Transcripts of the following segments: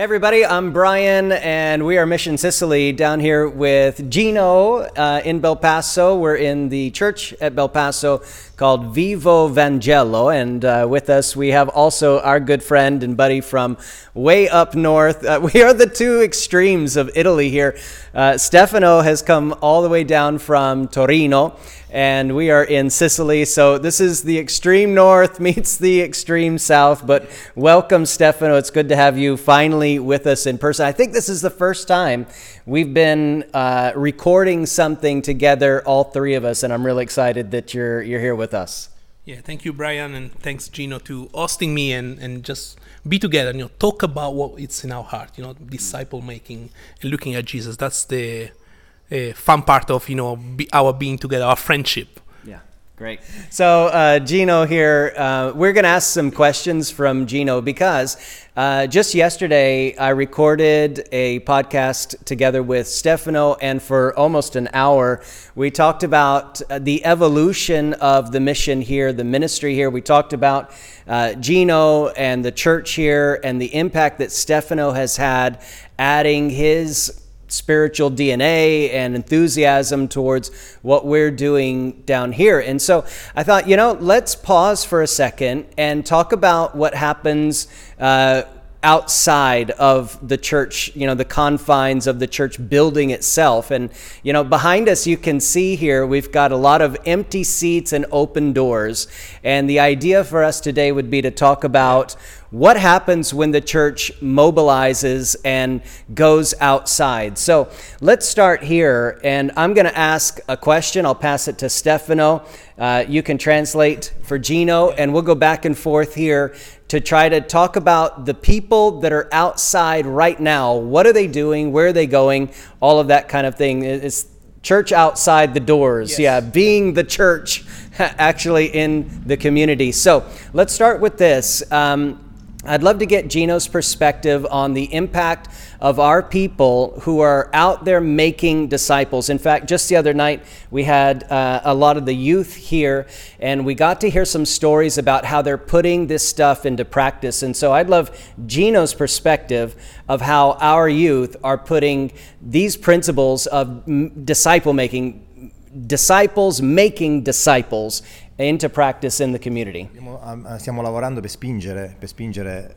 Hey, everybody, I'm Brian, and we are Mission Sicily down here with Gino uh, in Belpasso. We're in the church at Belpasso called Vivo Vangelo, and uh, with us we have also our good friend and buddy from way up north. Uh, we are the two extremes of Italy here. Uh, Stefano has come all the way down from Torino and we are in Sicily. So this is the extreme north meets the extreme south. But welcome, Stefano. It's good to have you finally with us in person. I think this is the first time we've been uh, recording something together, all three of us, and I'm really excited that you're you're here with us. Yeah, thank you, Brian, and thanks, Gino, to hosting me and, and just be together. You know, talk about what it's in our heart. You know, disciple making and looking at Jesus. That's the uh, fun part of you know be, our being together, our friendship. Yeah, great. So uh, Gino here, uh, we're to ask some questions from Gino because uh, just yesterday I recorded a podcast together with Stefano, and for almost an hour we talked about uh, the evolution of the mission here, the ministry here. We talked about. Uh, Gino and the church here, and the impact that Stefano has had, adding his spiritual DNA and enthusiasm towards what we're doing down here. And so I thought, you know, let's pause for a second and talk about what happens. Uh, outside of the church, you know, the confines of the church building itself. And, you know, behind us, you can see here, we've got a lot of empty seats and open doors. And the idea for us today would be to talk about what happens when the church mobilizes and goes outside. So let's start here. And I'm going to ask a question. I'll pass it to Stefano. Uh, you can translate for Gino, and we'll go back and forth here to try to talk about the people that are outside right now. What are they doing? Where are they going? All of that kind of thing. It's church outside the doors. Yes. Yeah, being the church actually in the community. So let's start with this. Um, I'd love to get Gino's perspective on the impact of our people who are out there making disciples. In fact, just the other night, we had uh, a lot of the youth here, and we got to hear some stories about how they're putting this stuff into practice. And so I'd love Gino's perspective of how our youth are putting these principles of disciple making disciples making disciples into practice in the community. Stiamo lavorando per spingere, per spingere,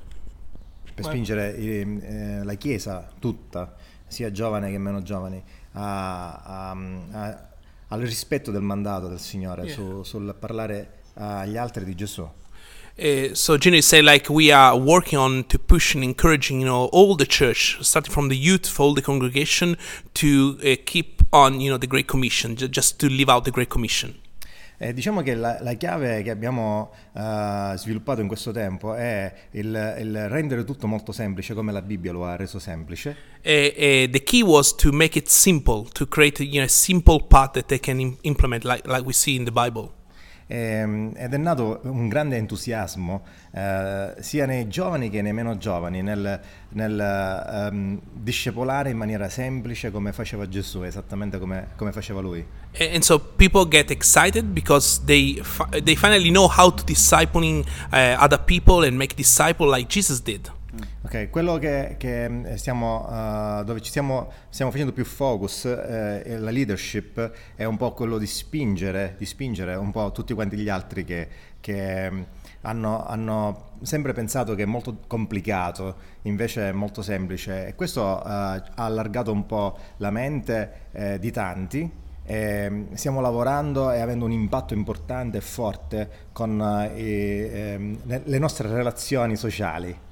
per spingere eh, la Chiesa tutta, sia giovane che meno giovani, a, a, a, al rispetto del mandato del Signore, yeah. su, sul parlare agli altri di Gesù. Uh, so Gino say like we are working on to push and encouraging you know all the church starting from the youth for all the congregation to uh, keep on you know the great commission just to live out the great commission Eh, diciamo che la, la, chiave che abbiamo uh, sviluppato in questo tempo è il, il, rendere tutto molto semplice come la Bibbia lo ha reso semplice. E, e the key was to make it simple, to create you know, a simple path that they can implement like, like we see in the Bible. Ehm, ed è nato un grande entusiasmo eh, sia nei giovani che nei meno giovani nel, nel um, discepolare in maniera semplice come faceva Gesù, esattamente come, come faceva lui. And so people get excited because they, they finally know how to discipling uh, other people and make disciple like Jesus did. Ok, quello che, che stiamo, uh, dove ci stiamo, stiamo, facendo più focus, eh, la leadership, è un po' quello di spingere, di spingere un po' tutti quanti gli altri che, che hanno, hanno, sempre pensato che è molto complicato, invece è molto semplice. E questo uh, ha allargato un po' la mente eh, di tanti. E stiamo lavorando e avendo un impatto importante e forte con i, eh, le nostre relazioni sociali.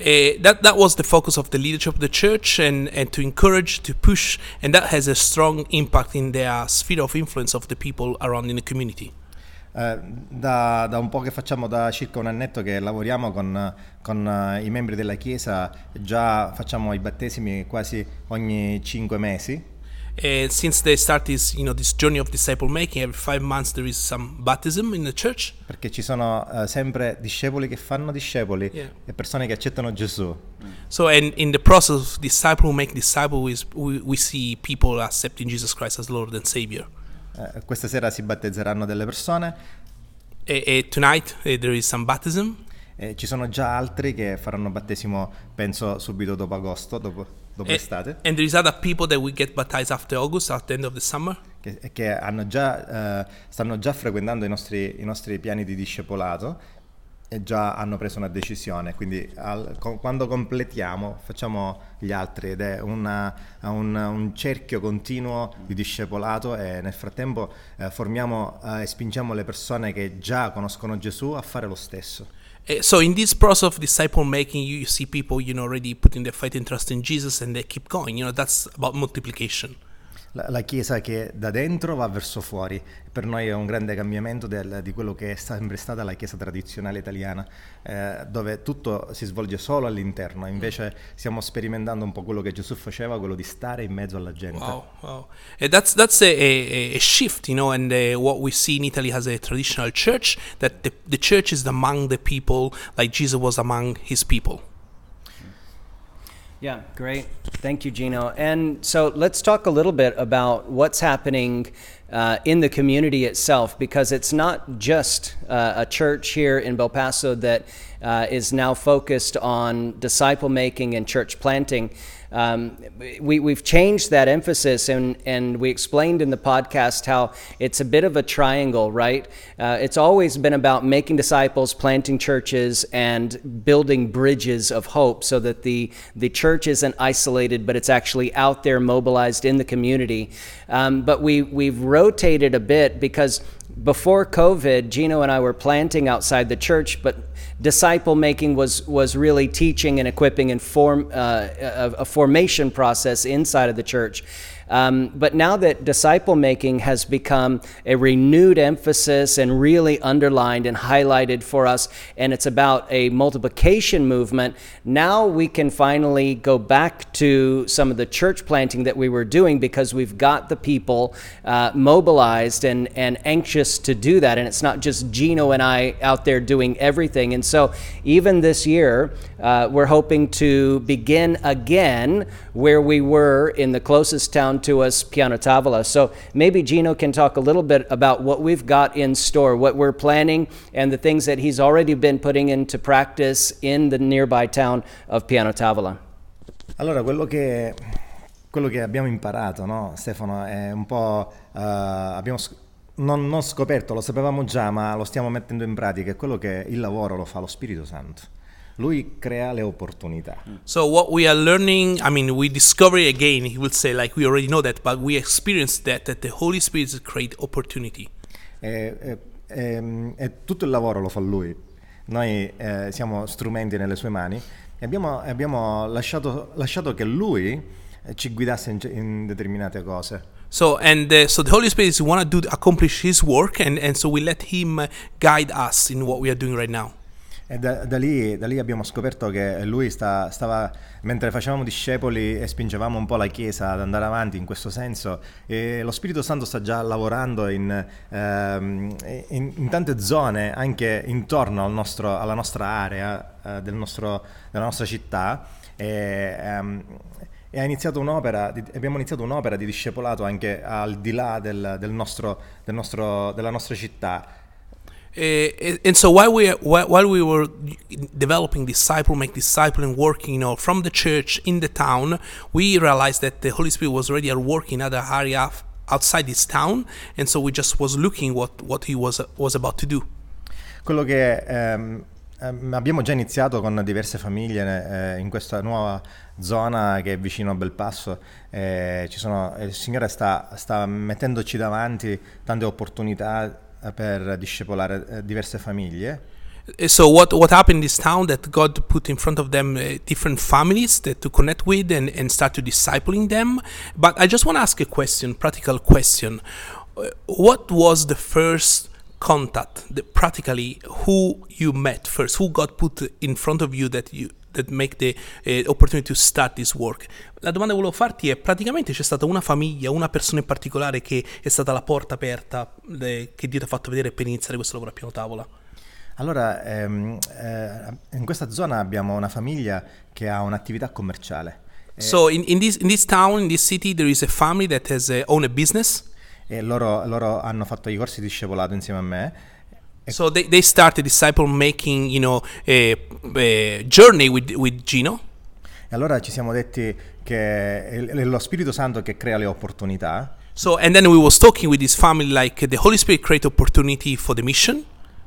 Uh, that that was the focus of the leadership of the church and, and to encourage to push and that has a strong impact in their sphere of influence of the people around in the community. Uh, da, da, un po' che facciamo da circa un annetto che lavoriamo con, con uh, i membri della chiesa già facciamo i battesimi quasi ogni cinque mesi And since they start this, you know, this journey of disciple making, every five months there is some baptism in the church. Perché ci sono uh, sempre discepoli che fanno discepoli yeah. e persone che accettano Gesù. So, and in the process of disciple make disciple, we, we see people accepting Jesus Christ as Lord and Savior. Uh, questa sera si battezzeranno delle persone. E, e tonight uh, there is some baptism. E ci sono già altri che faranno battesimo, penso, subito dopo agosto, dopo, dopo l'estate. and there is other people that will get baptized after August, at the end of the summer. che, che hanno già, eh, stanno già frequentando i nostri, i nostri piani di discepolato e già hanno preso una decisione. Quindi al- co- quando completiamo facciamo gli altri ed è una- un, un cerchio continuo di discepolato e nel frattempo eh, formiamo eh, e spingiamo le persone che già conoscono Gesù a fare lo stesso. Uh, So in this process of disciple making, you, you see people, you know, already putting their faith and trust in Jesus, and they keep going. You know, that's about multiplication. La, la Chiesa che da dentro va verso fuori, per noi è un grande cambiamento del- di quello che è sempre stata la Chiesa tradizionale italiana, eh, dove tutto si svolge solo all'interno, invece stiamo sperimentando un po' quello che Gesù faceva, quello di stare in mezzo alla gente. Wow, wow. Uh, that's that's a, a, a shift, you know, and uh, what we see in Italy as a traditional church, that the, the church is among the people like Jesus was among his people. Yeah, great. Thank you, Gino. And so let's talk a little bit about what's happening uh, in the community itself, because it's not just uh, a church here in Belpasso that uh, is now focused on disciple making and church planting. Um, we, we've changed that emphasis, and, and we explained in the podcast how it's a bit of a triangle, right? Uh, it's always been about making disciples, planting churches, and building bridges of hope so that the, the church isn't isolated, but it's actually out there mobilized in the community. Um, but we, we've rotated a bit because before COVID, Gino and I were planting outside the church, but disciple making was was really teaching and equipping and form uh, a, a formation process inside of the church. Um, but now that disciple making has become a renewed emphasis and really underlined and highlighted for us, and it's about a multiplication movement, now we can finally go back to some of the church planting that we were doing because we've got the people uh, mobilized and, and anxious to do that. And it's not just Gino and I out there doing everything. And so, even this year, uh, we're hoping to begin again where we were in the closest town to us, Piano Tavola. So maybe Gino can talk a little bit about what we've got in store, what we're planning, and the things that he's already been putting into practice in the nearby town of Piano Tavola. Allora, quello che, quello che abbiamo imparato, no, Stefano, è un po'... eh, abbiamo non, non scoperto, lo sapevamo già, ma lo stiamo mettendo in pratica, è quello che il lavoro lo fa lo Spirito Santo. Lui crea le opportunità. So what we are learning, I mean, we discover it again. He will say like we already know that, but we experienced that that the Holy Spirit create opportunity. E, e- e- e tutto il lavoro lo fa lui. Noi eh, siamo strumenti nelle sue mani e abbiamo, abbiamo lasciato, lasciato che lui ci guidasse in, in determinate cose. So and uh, so the Holy Spirit is want to do accomplish His work, and and so we let Him uh, guide us in what we are doing right now. E da, da lì, da lì abbiamo scoperto che lui sta- stava, mentre facevamo discepoli e spingevamo un po' la Chiesa ad andare avanti in questo senso, lo Spirito Santo sta già lavorando in, ehm, in- in tante zone, anche intorno al nostro- alla nostra area, eh, del nostro- della nostra città. E, ehm, e ha iniziato un'opera, di- abbiamo iniziato un'opera di discepolato anche al di là del- del nostro- del nostro- della nostra città. Uh, and so while we while we were developing disciple, make disciple, and working, you know, from the church in the town, we realized that the Holy Spirit was already at work in other area outside this town, and so we just was looking what what He was was about to do. Quello che ehm, ehm, abbiamo già iniziato con diverse famiglie eh, in questa nuova zona che è vicino a Belpasso, eh, sono- eh, il Signore sta, sta mettendoci davanti tante opportunità eh, per discepolare eh, diverse famiglie. So what what happened in this town that God put in front of them uh, different families that to connect with and, and start to discipling them. But I just want to ask a question, practical question. What was the first contact, the, practically who you met first, who God put in front of you that you that make the uh, opportunity to start this work. La domanda che volevo farti è praticamente c'è stata una famiglia, una persona in particolare che è stata la porta aperta le- che Dio ti ha fatto vedere per iniziare questo lavoro a piano tavola. Allora, ehm, eh, in questa zona abbiamo una famiglia che ha un'attività commerciale. So in, in this in this town, in this city, there is a family that has uh, own a business, e loro, loro hanno fatto i corsi di discepolato insieme a me So they, they started disciple making, you know, a, a journey with, with Gino. E allora ci siamo detti che è lo Spirito Santo che crea le opportunità. So and then we was talking with his family like the Holy Spirit create opportunity for the mission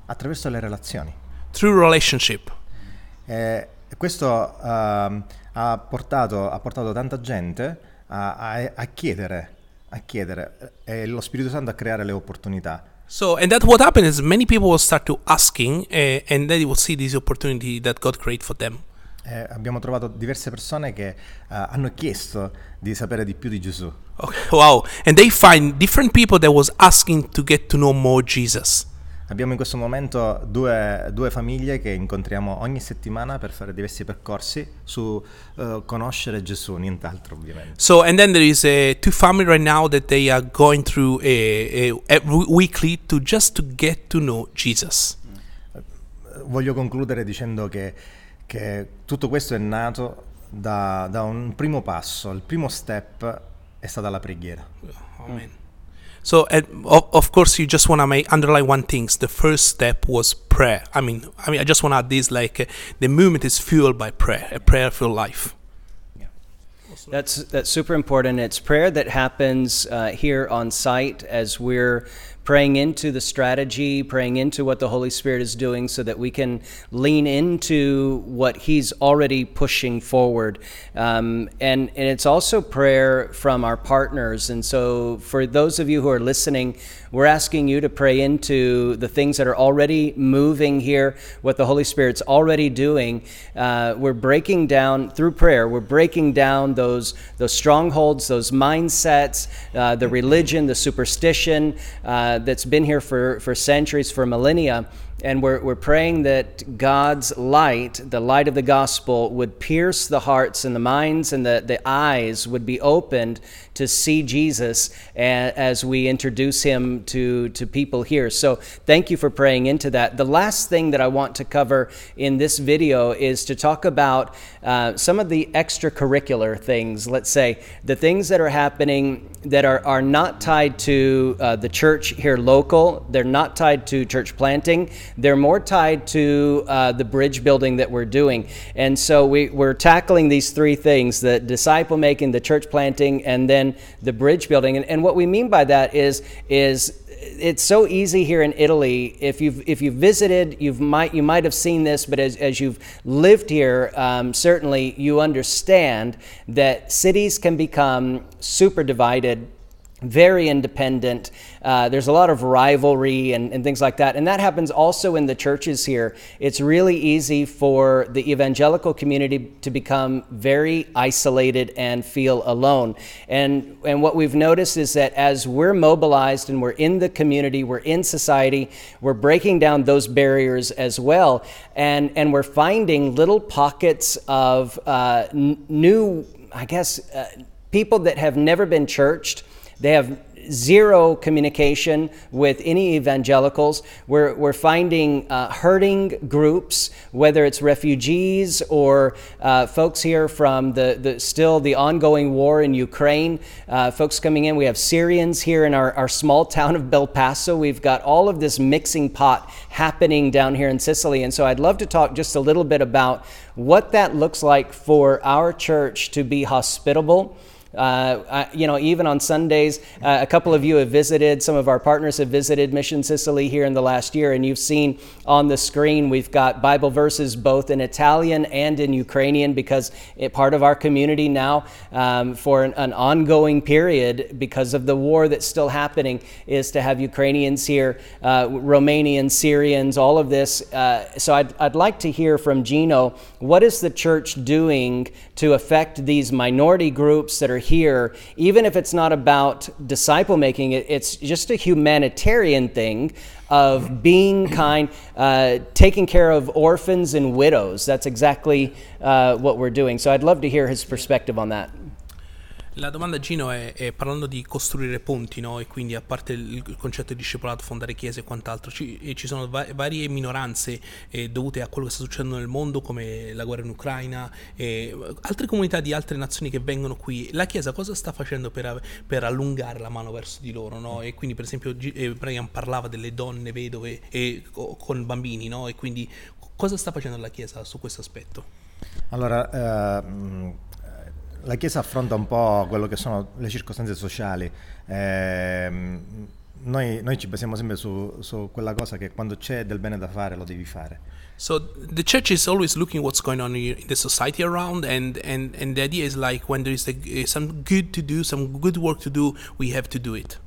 attraverso le relazioni. through relationship. E questo ehm, ha, portato, ha portato tanta gente a, a- a chiedere, a chiedere, e lo Spirito Santo a creare le opportunità. So and that what happened is many people will start to asking uh, and then they will see this opportunity that God create for them. E abbiamo trovato diverse persone che eh, hanno chiesto di sapere di più di Gesù. Okay, wow. And they find different people that was asking to get to know more Jesus. Abbiamo in questo momento due, due famiglie che incontriamo ogni settimana per fare diversi percorsi su eh, conoscere Gesù, nient'altro ovviamente. So and then there is a two family right now that they are going through a, a, a weekly to just to get to know Jesus. Voglio concludere dicendo che, che tutto questo è nato da, da un primo passo, il primo step è stata la preghiera. Amen. So of, of course you just want to make underline one thing. The first step was prayer. I mean, I mean, I just want to add this like uh, the movement is fueled by prayer, a prayerful life. Yeah. That's that's super important. It's prayer that happens uh, here on site as we're praying into the strategy, praying into what the Holy Spirit is doing, so that we can lean into what He's already pushing forward. Um, and and it's also prayer from our partners. And so, for those of you who are listening, we're asking you to pray into the things that are already moving here, what the Holy Spirit's already doing. Uh, we're breaking down through prayer. We're breaking down those those strongholds, those mindsets, uh, the religion, the superstition uh, that's been here for for centuries, for millennia. And we're, we're praying that God's light, the light of the gospel, would pierce the hearts and the minds and the, the eyes would be opened to see Jesus as we introduce him to, to people here. So thank you for praying into that. The last thing that I want to cover in this video is to talk about uh, some of the extracurricular things, let's say, the things that are happening that are, are not tied to uh, the church here local, they're not tied to church planting, they're more tied to uh, the bridge building that we're doing. And so we, we're tackling these three things the disciple making, the church planting, and then the bridge building. And, and what we mean by that is, is it's so easy here in Italy. If you've if you've visited, you've might you might have seen this, but as, as you've lived here, um, certainly you understand that cities can become super divided very independent. Uh, there's a lot of rivalry and, and things like that. And that happens also in the churches here. It's really easy for the evangelical community to become very isolated and feel alone. And, and what we've noticed is that as we're mobilized and we're in the community, we're in society, we're breaking down those barriers as well. And, and we're finding little pockets of uh, n- new, I guess, uh, people that have never been churched. They have zero communication with any evangelicals. We're, we're finding uh, hurting groups, whether it's refugees or uh, folks here from the, the still the ongoing war in Ukraine, uh, folks coming in. We have Syrians here in our, our small town of Belpasso. We've got all of this mixing pot happening down here in Sicily. And so I'd love to talk just a little bit about what that looks like for our church to be hospitable. Uh, I, you know, even on Sundays, uh, a couple of you have visited, some of our partners have visited Mission Sicily here in the last year, and you've seen on the screen we've got Bible verses both in Italian and in Ukrainian because it, part of our community now, um, for an, an ongoing period because of the war that's still happening, is to have Ukrainians here, uh, Romanians, Syrians, all of this. Uh, so I'd, I'd like to hear from Gino what is the church doing to affect these minority groups that are here, even if it's not about disciple making, it, it's just a humanitarian thing of being kind, uh, taking care of orphans and widows. That's exactly uh, what we're doing. So I'd love to hear his perspective on that. La domanda Gino è, è parlando di costruire ponti, no? E quindi a parte il, il concetto di discepolato, fondare chiese e quant'altro, ci, ci sono va- varie minoranze eh, dovute a quello che sta succedendo nel mondo, come la guerra in Ucraina, e altre comunità di altre nazioni che vengono qui. La Chiesa cosa sta facendo per, per allungare la mano verso di loro, no? E quindi per esempio G- eh, Brian parlava delle donne vedove e co- con bambini, no? E quindi cosa sta facendo la Chiesa su questo aspetto? Allora, eh, la Chiesa affronta un po' quello che sono le circostanze sociali. Eh, noi, noi, ci basiamo sempre su, su, quella cosa che quando c'è del bene da fare lo devi fare. So the church is always looking what's going on in the society around, and, and, and the idea is like when there is a, some good to do, some good work to do, we have to do it.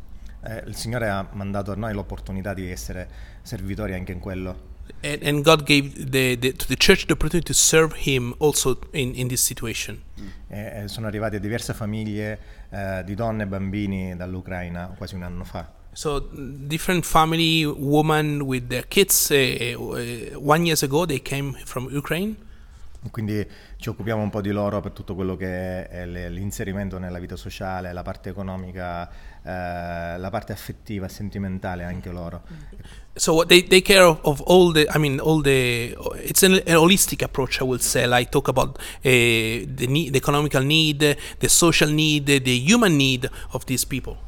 Eh, il Signore ha mandato a noi l'opportunità di essere servitori anche in quello. And, and God gave the, the, to the church the opportunity to serve Him also in, in this situation. E sono arrivate diverse famiglie eh, di donne e bambini dall'Ucraina quasi un anno fa. So different family, women with their kids. Uh, uh, one years ago, they came from Ukraine. Quindi ci occupiamo un po' di loro per tutto quello che è l'inserimento nella vita sociale, la parte economica, eh, la parte affettiva, sentimentale anche loro. So they they care of, of all the I mean all the it's an, an holistic approach I will say. Like talk about uh, the need, the economical need, the social need, the human need of these people.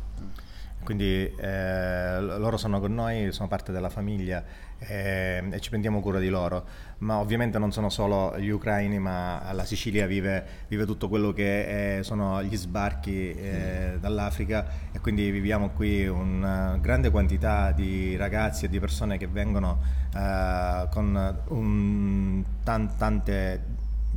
Quindi eh, loro sono con noi, sono parte della famiglia eh, e ci prendiamo cura di loro, ma ovviamente non sono solo gli ucraini, ma la Sicilia vive, vive tutto quello che è, sono gli sbarchi eh, dall'Africa e quindi viviamo qui una grande quantità di ragazzi e di persone che vengono eh, con, un, tan, tante,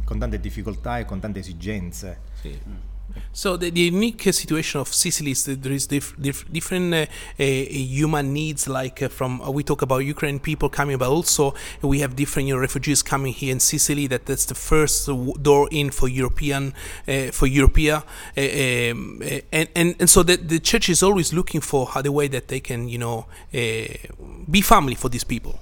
con tante difficoltà e con tante esigenze. Sì. So the, the, unique situation of Sicily is that there is dif- dif- different uh, uh, human needs. Like uh, from we talk about Ukraine people coming, but also we have different you know, refugees coming here in Sicily. That that's the first door in for European for Europea, um, and, and and so the, the church is always looking for how the way that they can you know be family for these people.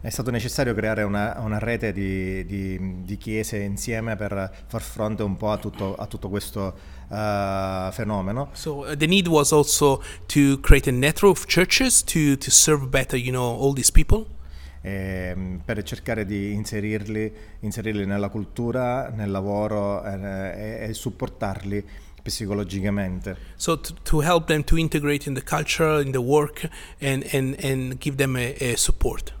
È stato necessario creare una, una rete di, di, di, chiese insieme per far fronte un po' a tutto, a tutto questo uh, fenomeno. So uh, the need was also to create a network of churches to, to serve better, you know, all these people. E, per cercare di inserirli, inserirli, nella cultura, nel lavoro eh, e, e supportarli psicologicamente. So to, to, help them to integrate in the culture, in the work and, and, and give them a, a support.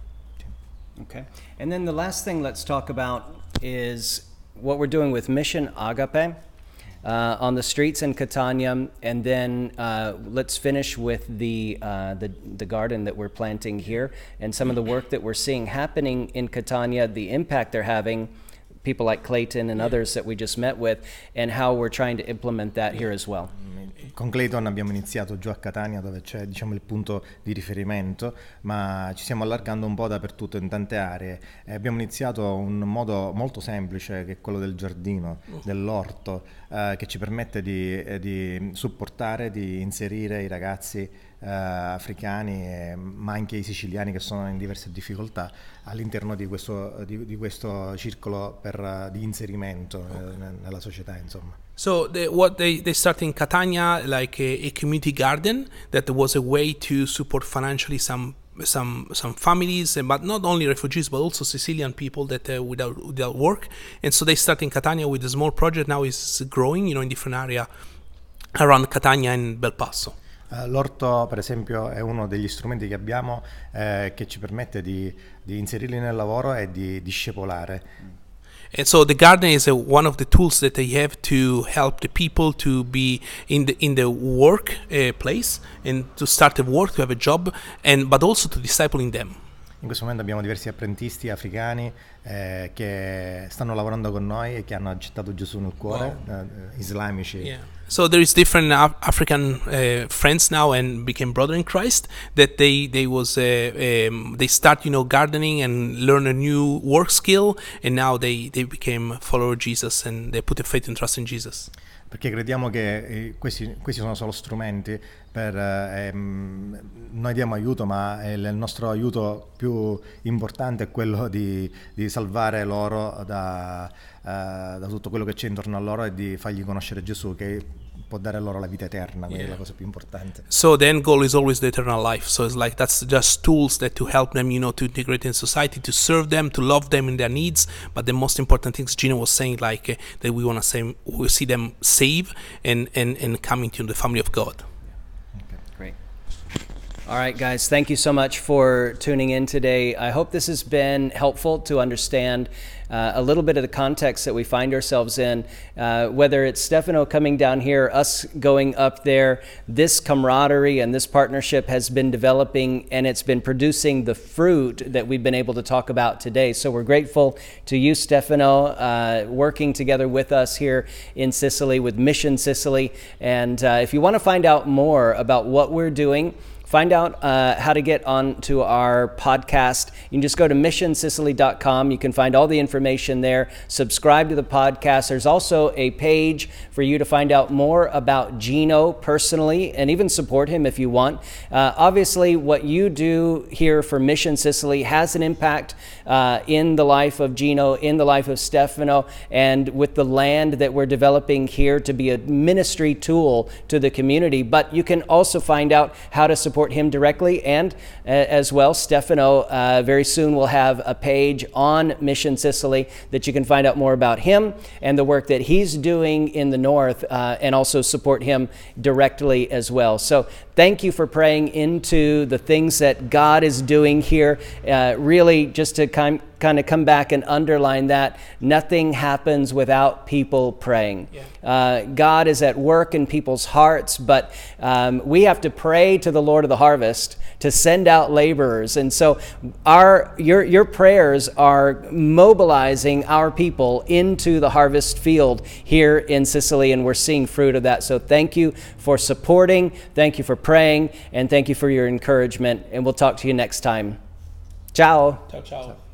Okay. And then the last thing let's talk about is what we're doing with Mission Agape uh, on the streets in Catania. And then uh, let's finish with the, uh, the, the garden that we're planting here and some of the work that we're seeing happening in Catania, the impact they're having. People like Clayton and others that we just met with, and how we're trying to implement that here as well. Con Clayton abbiamo iniziato giù a Catania dove c'è diciamo, il punto di riferimento, ma ci stiamo allargando un po' dappertutto in tante aree. E abbiamo iniziato un modo molto semplice che è quello del giardino, dell'orto, eh, che ci permette di, eh, di, supportare, di inserire i ragazzi eh, africani, eh, ma anche i siciliani che sono in diverse difficoltà all'interno di questo, di, di questo circolo per, di inserimento okay. nella società. Insomma. So the, what they, they started in Catania, like a, a, community garden, that was a way to support financially some some some families, but not only refugees, but also Sicilian people that uh, without without work. And so they started in Catania with a small project. Now is growing, you know, in different area around Catania and Belpasso. Uh, l'orto, per esempio, è uno degli strumenti che abbiamo eh, che ci permette di, di, inserirli nel lavoro e di discepolare. And so the garden is a, one of the tools that they have to help the people to be in the in the work uh, place and to start a work, to have a job, and but also to disciple in them. In questo momento abbiamo diversi apprentisti africani eh, che stanno lavorando con noi e che hanno accettato Gesù nel cuore, wow. eh, islamici. Yeah. So there is different Af- African uh, friends now and became brother in Christ that they they was uh, um, they start you know gardening and learn a new work skill and now they they became follower Jesus and they put their faith and trust in Jesus perché crediamo che eh, questi, questi, sono solo strumenti per eh, ehm, noi diamo aiuto, ma il nostro aiuto più importante è quello di, di salvare loro da, uh, da tutto quello che c'è intorno a loro e di fargli conoscere Gesù che può dare loro la vita eterna, quella yeah. è la cosa più importante. So the end goal is always the eternal life. So it's like that's just tools that to help them, you know, to integrate in society, to serve them, to love them in their needs. But the most important things Gino was saying, like uh, that we want to say, we see them save and and and coming to the family of God. Great. All right, guys, thank you so much for tuning in today. I hope this has been helpful to understand uh, a little bit of the context that we find ourselves in. Uh, whether it's Stefano coming down here, us going up there, this camaraderie and this partnership has been developing and it's been producing the fruit that we've been able to talk about today. So we're grateful to you, Stefano, uh, working together with us here in Sicily with Mission Sicily. And uh, if you want to find out more about what we're doing, Find out uh, how to get onto our podcast. You can just go to missionsicily.com. You can find all the information there. Subscribe to the podcast. There's also a page for you to find out more about Gino personally and even support him if you want. Uh, obviously, what you do here for Mission Sicily has an impact uh, in the life of Gino, in the life of Stefano, and with the land that we're developing here to be a ministry tool to the community. But you can also find out how to support support him directly. And uh, as well, Stefano uh, very soon will have a page on Mission Sicily that you can find out more about him and the work that he's doing in the north uh, and also support him directly as well. So thank you for praying into the things that God is doing here. Uh, really, just to kind kind of come back and underline that nothing happens without people praying. Yeah. Uh, God is at work in people's hearts, but um, we have to pray to the Lord of the harvest to send out laborers. And so our your your prayers are mobilizing our people into the harvest field here in Sicily and we're seeing fruit of that. So thank you for supporting, thank you for praying, and thank you for your encouragement and we'll talk to you next time. Ciao. Ciao ciao.